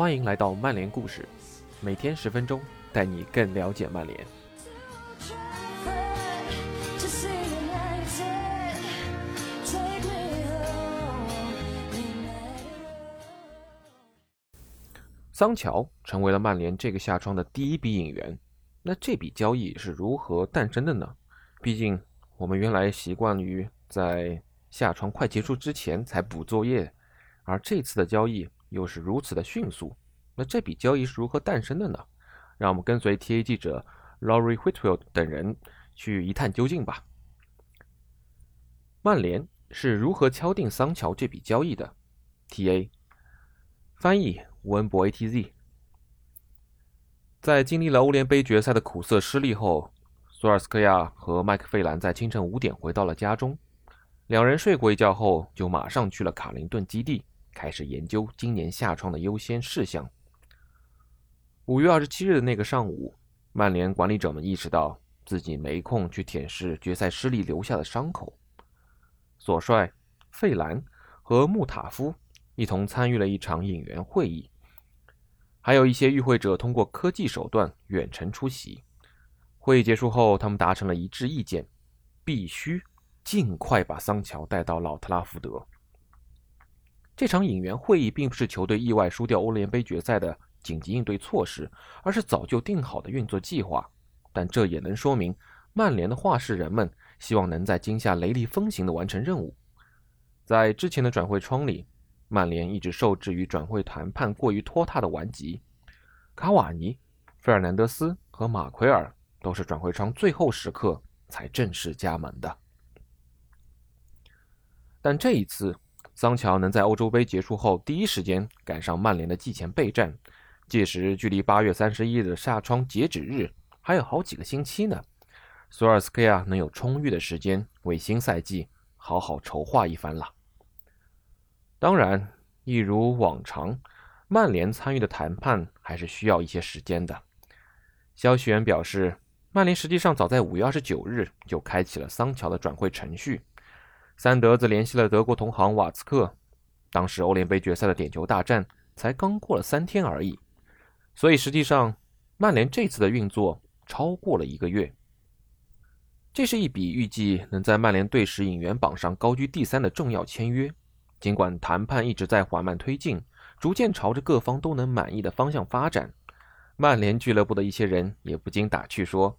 欢迎来到曼联故事，每天十分钟，带你更了解曼联。桑乔成为了曼联这个夏窗的第一笔引援。那这笔交易是如何诞生的呢？毕竟我们原来习惯于在夏窗快结束之前才补作业，而这次的交易又是如此的迅速。那这笔交易是如何诞生的呢？让我们跟随 TA 记者 Laurie Whitfield 等人去一探究竟吧。曼联是如何敲定桑乔这笔交易的？TA 翻译。温博 ATZ，在经历了欧联杯决赛的苦涩失利后，索尔斯克亚和麦克费兰在清晨五点回到了家中。两人睡过一觉后，就马上去了卡林顿基地，开始研究今年夏窗的优先事项。五月二十七日的那个上午，曼联管理者们意识到自己没空去舔舐决赛失利留下的伤口。索帅、费兰和穆塔夫。一同参与了一场引援会议，还有一些与会者通过科技手段远程出席。会议结束后，他们达成了一致意见：必须尽快把桑乔带到老特拉福德。这场引援会议并不是球队意外输掉欧联杯决赛的紧急应对措施，而是早就定好的运作计划。但这也能说明，曼联的话事人们希望能在今夏雷厉风行的完成任务。在之前的转会窗里。曼联一直受制于转会谈判过于拖沓的顽疾，卡瓦尼、费尔南德斯和马奎尔都是转会窗最后时刻才正式加盟的。但这一次，桑乔能在欧洲杯结束后第一时间赶上曼联的季前备战，届时距离八月三十一日的夏窗截止日还有好几个星期呢。索尔斯克亚能有充裕的时间为新赛季好好筹划一番了。当然，一如往常，曼联参与的谈判还是需要一些时间的。消息源表示，曼联实际上早在五月二十九日就开启了桑乔的转会程序。三德子联系了德国同行瓦茨克，当时欧联杯决赛的点球大战才刚过了三天而已，所以实际上曼联这次的运作超过了一个月。这是一笔预计能在曼联队史引援榜上高居第三的重要签约。尽管谈判一直在缓慢推进，逐渐朝着各方都能满意的方向发展，曼联俱乐部的一些人也不禁打趣说：“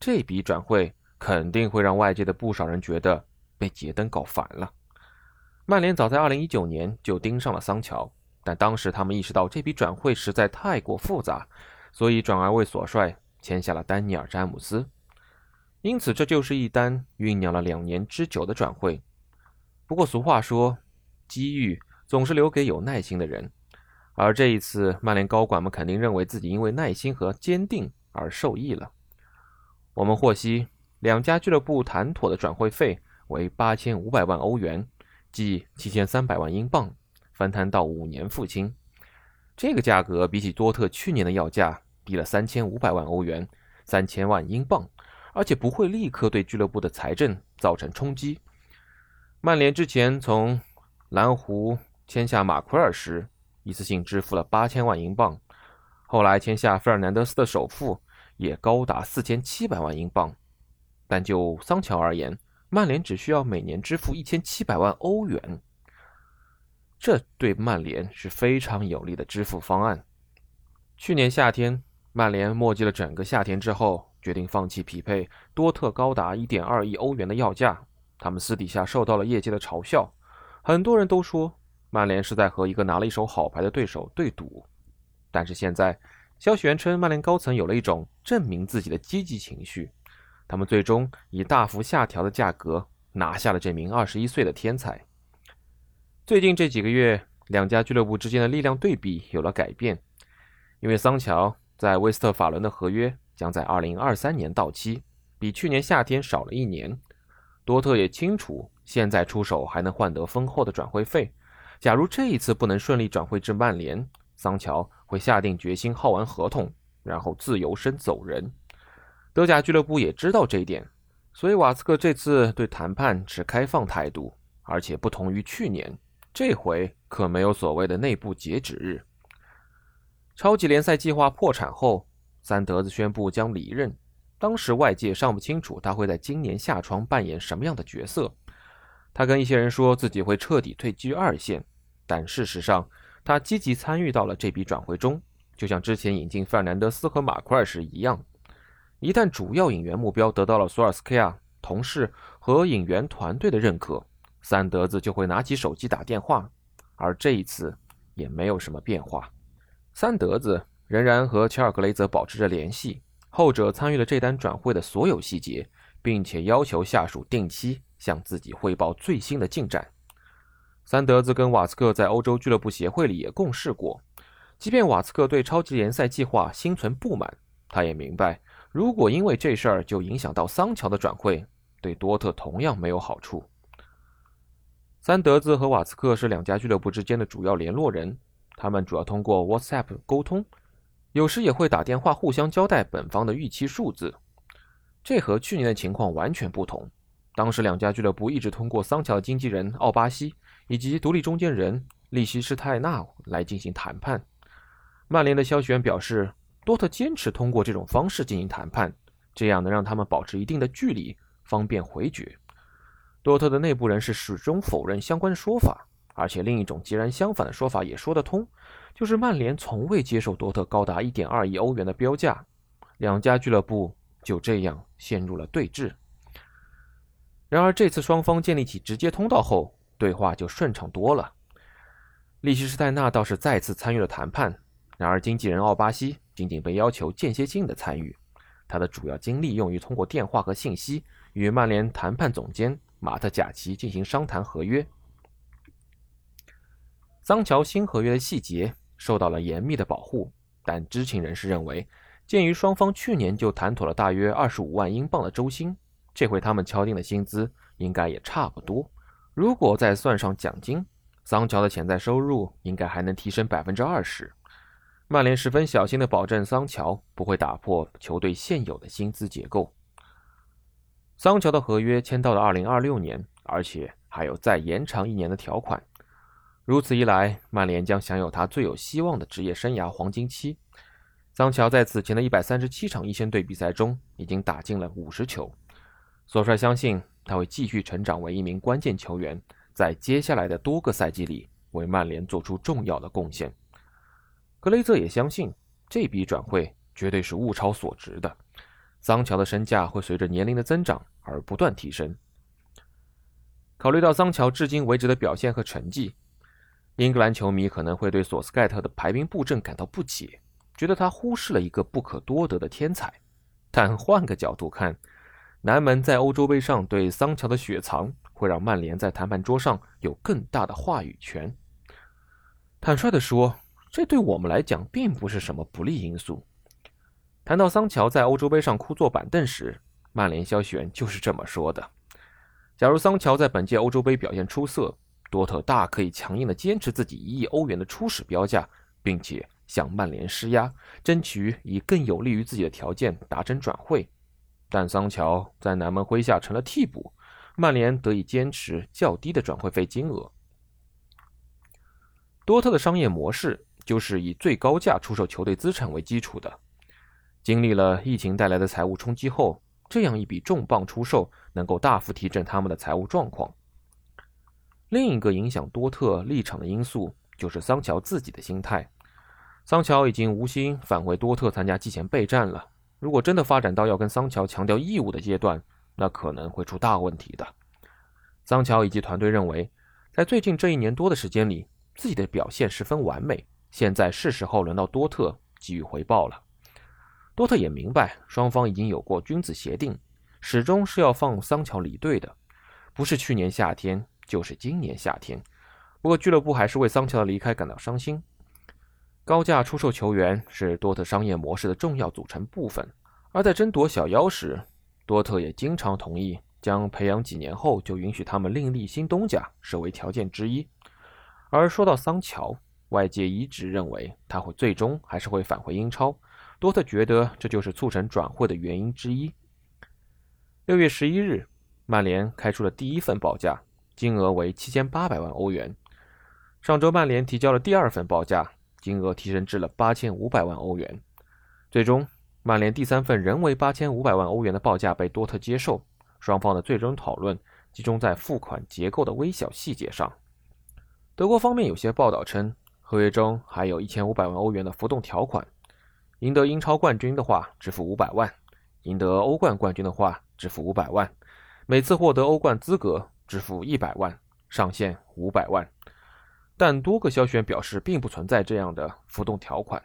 这笔转会肯定会让外界的不少人觉得被杰登搞烦了。”曼联早在2019年就盯上了桑乔，但当时他们意识到这笔转会实在太过复杂，所以转而为索帅签下了丹尼尔·詹姆斯。因此，这就是一单酝酿了两年之久的转会。不过，俗话说。机遇总是留给有耐心的人，而这一次，曼联高管们肯定认为自己因为耐心和坚定而受益了。我们获悉，两家俱乐部谈妥的转会费为八千五百万欧元，即七千三百万英镑，分摊到五年付清。这个价格比起多特去年的要价低了三千五百万欧元，三千万英镑，而且不会立刻对俱乐部的财政造成冲击。曼联之前从蓝湖签下马奎尔时，一次性支付了八千万英镑。后来签下费尔南德斯的首付也高达四千七百万英镑。但就桑乔而言，曼联只需要每年支付一千七百万欧元，这对曼联是非常有利的支付方案。去年夏天，曼联墨迹了整个夏天之后，决定放弃匹配多特高达一点二亿欧元的要价。他们私底下受到了业界的嘲笑。很多人都说曼联是在和一个拿了一手好牌的对手对赌，但是现在消息源称曼联高层有了一种证明自己的积极情绪，他们最终以大幅下调的价格拿下了这名二十一岁的天才。最近这几个月，两家俱乐部之间的力量对比有了改变，因为桑乔在威斯特法伦的合约将在二零二三年到期，比去年夏天少了一年。多特也清楚，现在出手还能换得丰厚的转会费。假如这一次不能顺利转会至曼联，桑乔会下定决心耗完合同，然后自由身走人。德甲俱乐部也知道这一点，所以瓦斯克这次对谈判持开放态度，而且不同于去年，这回可没有所谓的内部截止日。超级联赛计划破产后，三德子宣布将离任。当时外界尚不清楚他会在今年夏窗扮演什么样的角色。他跟一些人说自己会彻底退居二线，但事实上，他积极参与到了这笔转会中，就像之前引进费尔南德斯和马奎尔时一样。一旦主要引援目标得到了索尔斯克亚同事和引援团队的认可，三德子就会拿起手机打电话。而这一次也没有什么变化，三德子仍然和乔尔格雷泽保持着联系。后者参与了这单转会的所有细节，并且要求下属定期向自己汇报最新的进展。三德子跟瓦斯克在欧洲俱乐部协会里也共事过，即便瓦斯克对超级联赛计划心存不满，他也明白，如果因为这事儿就影响到桑乔的转会，对多特同样没有好处。三德子和瓦茨克是两家俱乐部之间的主要联络人，他们主要通过 WhatsApp 沟通。有时也会打电话互相交代本方的预期数字，这和去年的情况完全不同。当时两家俱乐部一直通过桑乔的经纪人奥巴西以及独立中间人利希施泰纳来进行谈判。曼联的消息源表示，多特坚持通过这种方式进行谈判，这样能让他们保持一定的距离，方便回绝。多特的内部人士始终否认相关说法，而且另一种截然相反的说法也说得通。就是曼联从未接受多特高达1.2亿欧元的标价，两家俱乐部就这样陷入了对峙。然而这次双方建立起直接通道后，对话就顺畅多了。利希施泰纳倒是再次参与了谈判，然而经纪人奥巴西仅仅被要求间歇性的参与，他的主要精力用于通过电话和信息与曼联谈判总监马特贾奇进行商谈合约。桑乔新合约的细节。受到了严密的保护，但知情人士认为，鉴于双方去年就谈妥了大约二十五万英镑的周薪，这回他们敲定的薪资应该也差不多。如果再算上奖金，桑乔的潜在收入应该还能提升百分之二十。曼联十分小心地保证桑乔不会打破球队现有的薪资结构。桑乔的合约签到了二零二六年，而且还有再延长一年的条款。如此一来，曼联将享有他最有希望的职业生涯黄金期。桑乔在此前的一百三十七场一线队比赛中已经打进了五十球。索帅相信他会继续成长为一名关键球员，在接下来的多个赛季里为曼联做出重要的贡献。格雷泽也相信这笔转会绝对是物超所值的。桑乔的身价会随着年龄的增长而不断提升。考虑到桑乔至今为止的表现和成绩。英格兰球迷可能会对索斯盖特的排兵布阵感到不解，觉得他忽视了一个不可多得的天才。但换个角度看，南门在欧洲杯上对桑乔的雪藏，会让曼联在谈判桌上有更大的话语权。坦率地说，这对我们来讲并不是什么不利因素。谈到桑乔在欧洲杯上枯坐板凳时，曼联消息源就是这么说的：假如桑乔在本届欧洲杯表现出色，多特大可以强硬地坚持自己一亿欧元的初始标价，并且向曼联施压，争取以更有利于自己的条件达成转会。但桑乔在南门麾下成了替补，曼联得以坚持较低的转会费金额。多特的商业模式就是以最高价出售球队资产为基础的。经历了疫情带来的财务冲击后，这样一笔重磅出售能够大幅提振他们的财务状况。另一个影响多特立场的因素就是桑乔自己的心态。桑乔已经无心返回多特参加季前备战了。如果真的发展到要跟桑乔强调义务的阶段，那可能会出大问题的。桑乔以及团队认为，在最近这一年多的时间里，自己的表现十分完美。现在是时候轮到多特给予回报了。多特也明白，双方已经有过君子协定，始终是要放桑乔离队的，不是去年夏天。就是今年夏天，不过俱乐部还是为桑乔的离开感到伤心。高价出售球员是多特商业模式的重要组成部分，而在争夺小妖时，多特也经常同意将培养几年后就允许他们另立新东家设为条件之一。而说到桑乔，外界一直认为他会最终还是会返回英超，多特觉得这就是促成转会的原因之一。六月十一日，曼联开出了第一份报价。金额为七千八百万欧元。上周，曼联提交了第二份报价，金额提升至了八千五百万欧元。最终，曼联第三份仍为八千五百万欧元的报价被多特接受。双方的最终讨论集中在付款结构的微小细节上。德国方面有些报道称，合约中还有一千五百万欧元的浮动条款，赢得英超冠军的话支付五百万，赢得欧冠冠军的话支付五百万，每次获得欧冠资格支付一百万，上限五百万。但多个消息源表示，并不存在这样的浮动条款。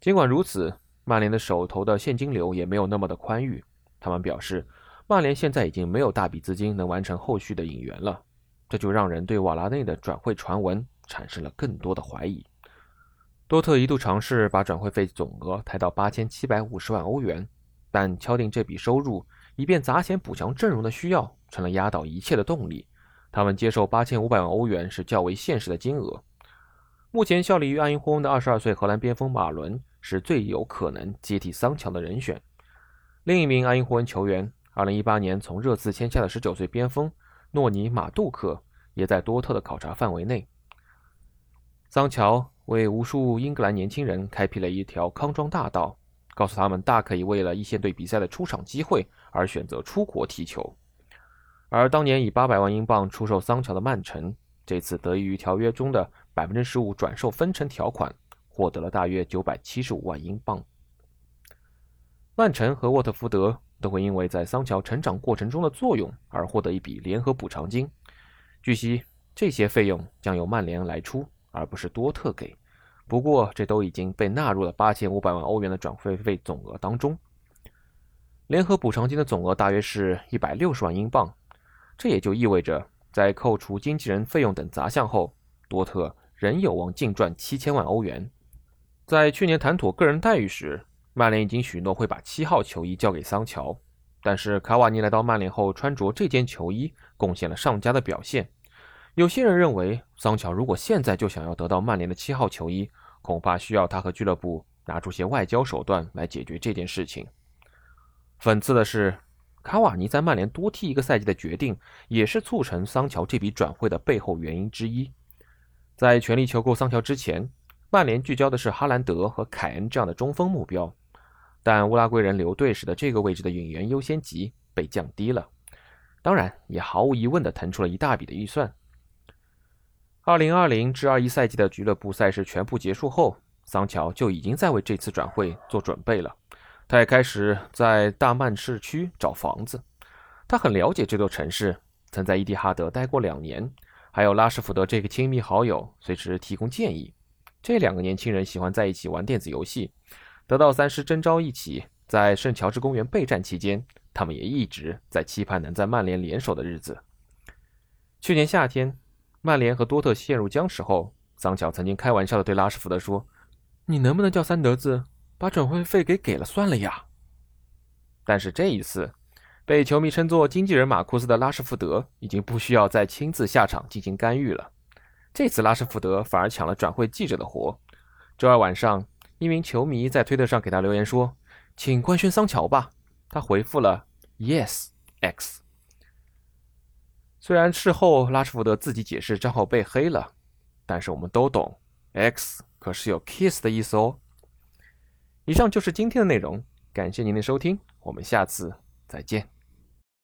尽管如此，曼联的手头的现金流也没有那么的宽裕。他们表示，曼联现在已经没有大笔资金能完成后续的引援了，这就让人对瓦拉内的转会传闻产生了更多的怀疑。多特一度尝试把转会费总额抬到八千七百五十万欧元，但敲定这笔收入以便砸钱补强阵容的需要，成了压倒一切的动力。他们接受八千五百万欧元是较为现实的金额。目前效力于阿因霍恩的二十二岁荷兰边锋马伦。是最有可能接替桑乔的人选。另一名阿因霍恩球员，2018年从热刺签下的19岁边锋诺尼马杜克，也在多特的考察范围内。桑乔为无数英格兰年轻人开辟了一条康庄大道，告诉他们大可以为了一线队比赛的出场机会而选择出国踢球。而当年以800万英镑出售桑乔的曼城，这次得益于条约中的15%转售分成条款。获得了大约九百七十五万英镑。曼城和沃特福德都会因为在桑乔成长过程中的作用而获得一笔联合补偿金。据悉，这些费用将由曼联来出，而不是多特给。不过，这都已经被纳入了八千五百万欧元的转会费总额当中。联合补偿金的总额大约是一百六十万英镑，这也就意味着，在扣除经纪人费用等杂项后，多特仍有望净赚七千万欧元。在去年谈妥个人待遇时，曼联已经许诺会把七号球衣交给桑乔。但是卡瓦尼来到曼联后，穿着这件球衣贡献了上佳的表现。有些人认为，桑乔如果现在就想要得到曼联的七号球衣，恐怕需要他和俱乐部拿出些外交手段来解决这件事情。讽刺的是，卡瓦尼在曼联多踢一个赛季的决定，也是促成桑乔这笔转会的背后原因之一。在全力求购桑乔之前。曼联聚焦的是哈兰德和凯恩这样的中锋目标，但乌拉圭人留队时的这个位置的引援优先级被降低了，当然也毫无疑问地腾出了一大笔的预算。二零二零至二一赛季的俱乐部赛事全部结束后，桑乔就已经在为这次转会做准备了。他也开始在大曼市区找房子，他很了解这座城市，曾在伊蒂哈德待过两年，还有拉什福德这个亲密好友随时提供建议。这两个年轻人喜欢在一起玩电子游戏。得到三师征召一起在圣乔治公园备战期间，他们也一直在期盼能在曼联联手的日子。去年夏天，曼联和多特陷入僵持后，桑乔曾经开玩笑地对拉什福德说：“你能不能叫三德子把转会费给给了算了呀？”但是这一次，被球迷称作经纪人马库斯的拉什福德已经不需要再亲自下场进行干预了。这次拉什福德反而抢了转会记者的活。周二晚上，一名球迷在推特上给他留言说：“请官宣桑乔吧。”他回复了 “Yes X”。虽然事后拉什福德自己解释账号被黑了，但是我们都懂 “X” 可是有 “kiss” 的意思哦。以上就是今天的内容，感谢您的收听，我们下次再见。